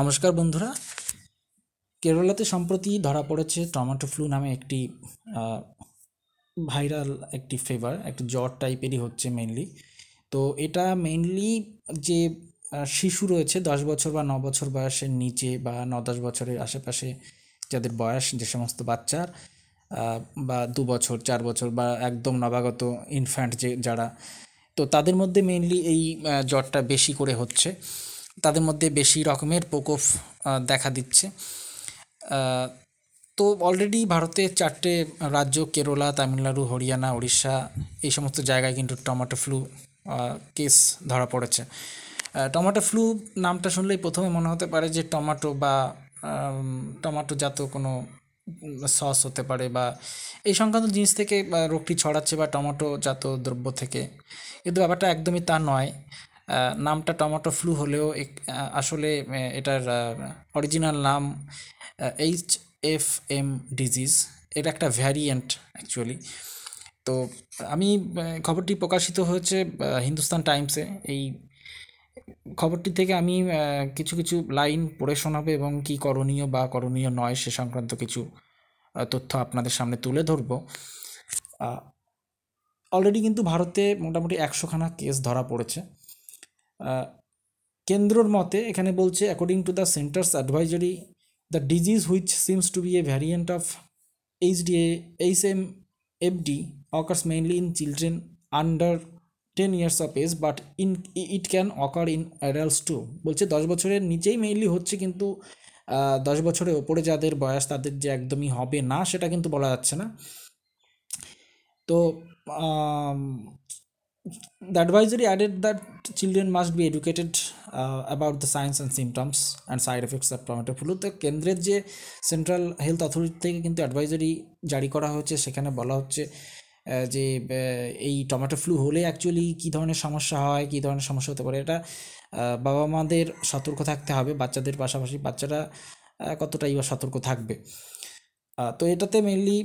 নমস্কার বন্ধুরা। কেরলাতে সম্প্রতি ধরা পড়েছে টমেটো ফ্লু নামে একটি ভাইরাল একটি ফেভার একটি জ্বর টাইপেরই হচ্ছে মেনলি তো এটা মেনলি যে শিশু রয়েছে, দশ বছর বা ন বছর বয়সের নিচে বা ন দশ বছরের আশেপাশে যাদের বয়স, যে সমস্ত বাচ্চার বা দু বছর, চার বছর বা একদম নবাগত ইনফ্যান্ট যে যারা, তো তাদের মধ্যে মেনলি এই জ্বরটা বেশি করে হচ্ছে। তাদের মধ্যে বেশি রকমের প্রকোপ দেখা দিচ্ছে। তো অলরেডি ভারতের চারটে রাজ্য, কেরলা, তামিলনাড়ু, হরিয়ানা উড়িষ্যা এই সমস্ত জায়গায় কিন্তু টমেটো ফ্লু কেস ধরা পড়েছে। টমেটো ফ্লু নামটা শুনলেই প্রথমে মনে হতে পারে যে টমেটো বা টমেটো জাত কোনো সস হতে পারে বা এই সংক্রান্ত জিনিস থেকে রোগটি ছড়াচ্ছে বা টমেটো জাত দ্রব্য থেকে। কিন্তু ব্যাপারটা একদমই তা নয়। নামটা টমেটো ফ্লু হলেও আসলে এটার অরিজিনাল নাম এইচ এফ এম ডিজিজ এটা একটা ভ্যারিয়েন্ট অ্যাকচুয়ালি তো আমি খবরটি প্রকাশিত হয়েছে হিন্দুস্তান টাইমসে। এই খবরটি থেকে আমি কিছু কিছু লাইন পড়ে শোনাবো এবং কি করণীয় বা করণীয় নয় সে সংক্রান্ত কিছু তথ্য আপনাদের সামনে তুলে ধরবো। অলরেডি কিন্তু ভারতে মোটামুটি একশোখানা কেস ধরা পড়েছে। কেন্দ্রর মতে এখানে বলছে according to the centre's advisory the disease which seems to be a variant of HDA H M FD occurs mainly in children under ten years of age but in it can occur in adults too বলছে, দশ বছরের নিচেই mainly হচ্ছে কিন্তু দশ বছরের ওপরে যাদের বয়স তাদের যে একদমই হবে না, সেটা কিন্তু বলা যাচ্ছে না। তো the advisory added that children must be educated uh, about the signs and symptoms and side effects of তো কেন্দ্রের যে সেন্ট্রাল হেলথ অথরিটি থেকে কিন্তু অ্যাডভাইজারি জারি করা হয়েছে সেখানে বলা হচ্ছে যে এই টমেটো ফ্লু হলে অ্যাকচুয়ালি কী ধরনের সমস্যা হয় কী ধরনের সমস্যা হতে পারে এটা বাবা মাদের সতর্ক থাকতে হবে বাচ্চাদের পাশাপাশি বাচ্চারা কতটাই বা সতর্ক থাকবে। তো এটাতে মেনলি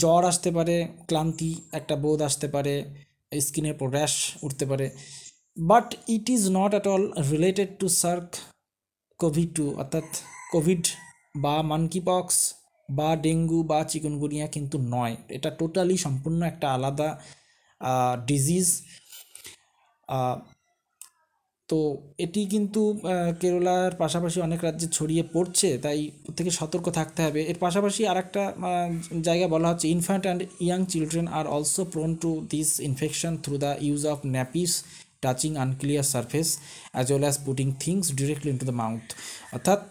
জ্বর আসতে পারে ক্লান্তি একটা বোধ আসতে পারে স্কিনের পর র্যাশ উঠতে পারে। But it is not at all related to SARS Covid two অর্থাৎ কোভিড বা মানকি পক্স বা ডেঙ্গু বা চিকুনগুনিয়া কিন্তু নয়। এটা টোটালি সম্পূর্ণ একটা আলাদা ডিজিজ তো এটি কিন্তু কেরালার পাশাপাশি অনেক রাজ্যে ছড়িয়ে পড়ছে, তাই থেকে সতর্ক থাকতে হবে। এর পাশাপাশি আর একটা জায়গা বলা হচ্ছে infant and young children are also prone to this infection through the use of nappies touching unclear surface as well as putting things directly into the mouth অর্থাৎ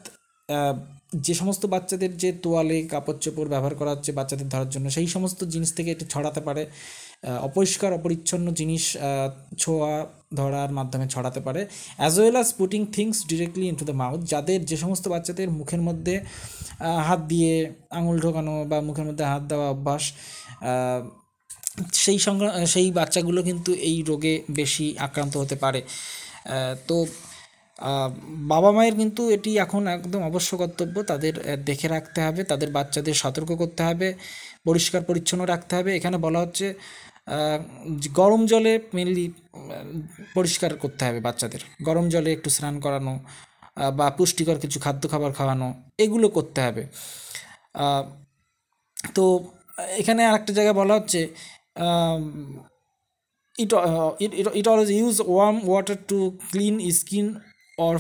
যে সমস্ত বাচ্চাদের যে তোয়ালে, কাপড় চোপড় ব্যবহার করা হচ্ছে বাচ্চাদের ধরার জন্য, সেই সমস্ত জিনিস থেকে এটি ছড়াতে পারে। অপরিষ্কার, অপরিচ্ছন্ন জিনিস ছোঁয়া, ধরার মাধ্যমে ছড়াতে পারে as well as putting things directly into the mouth যাদের যে সমস্ত বাচ্চাদের মুখের মধ্যে হাত দিয়ে আঙুল ঢোকানো বা মুখের মধ্যে হাত দেওয়া অভ্যাস সেই সংক্রা সেই বাচ্চাগুলো কিন্তু এই রোগে বেশি আক্রান্ত হতে পারে। তো বাবা মায়ের কিন্তু এটি এখন একদম অবশ্য কর্তব্য। তাদের দেখে রাখতে হবে তাদের বাচ্চাদের সতর্ক করতে হবে পরিষ্কার পরিচ্ছন্ন রাখতে হবে। এখানে বলা হচ্ছে গরম জলে মেনলি পরিষ্কার করতে হবে বাচ্চাদের। গরম জলে একটু স্নান করানো বা পুষ্টিকর কিছু খাদ্য খাবার খাওয়ানো এগুলো করতে হবে। তো এখানে আরেকটা জায়গায় বলা হচ্ছে it, uh, it, use warm water to clean skin or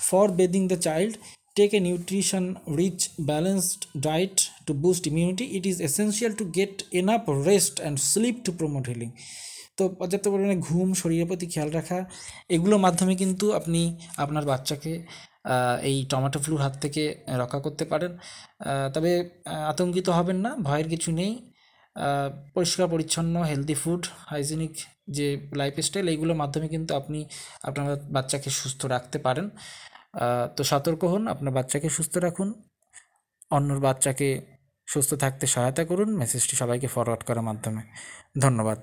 for bathing the child take a nutrition rich balanced diet to boost immunity it is essential to get enough rest and sleep to promote healing তো পর্যাপ্ত পরিমাণে ঘুম শরীরের প্রতি খেয়াল রাখা এগুলোর মাধ্যমে কিন্তু আপনি আপনার বাচ্চাকে এই টমেটো ফ্লুর হাত থেকে রক্ষা করতে পারেন তবে আতঙ্কিত হবেন না ভয়ের কিছু নেই পরিষ্কার, পরিচ্ছন্ন হেলদি ফুড হাইজিনিক যে লাইফস্টাইল এইগুলোর মাধ্যমে কিন্তু আপনি আপনার বাচ্চাকে সুস্থ রাখতে পারেন। তো সতর্ক হন, আপনার বাচ্চাকে সুস্থ রাখুন। অন্যর বাচ্চাকে সুস্থ থাকতে সহায়তা করুন। মেসেজটি সবাইকে ফরওয়ার্ড করার মাধ্যমে। ধন্যবাদ।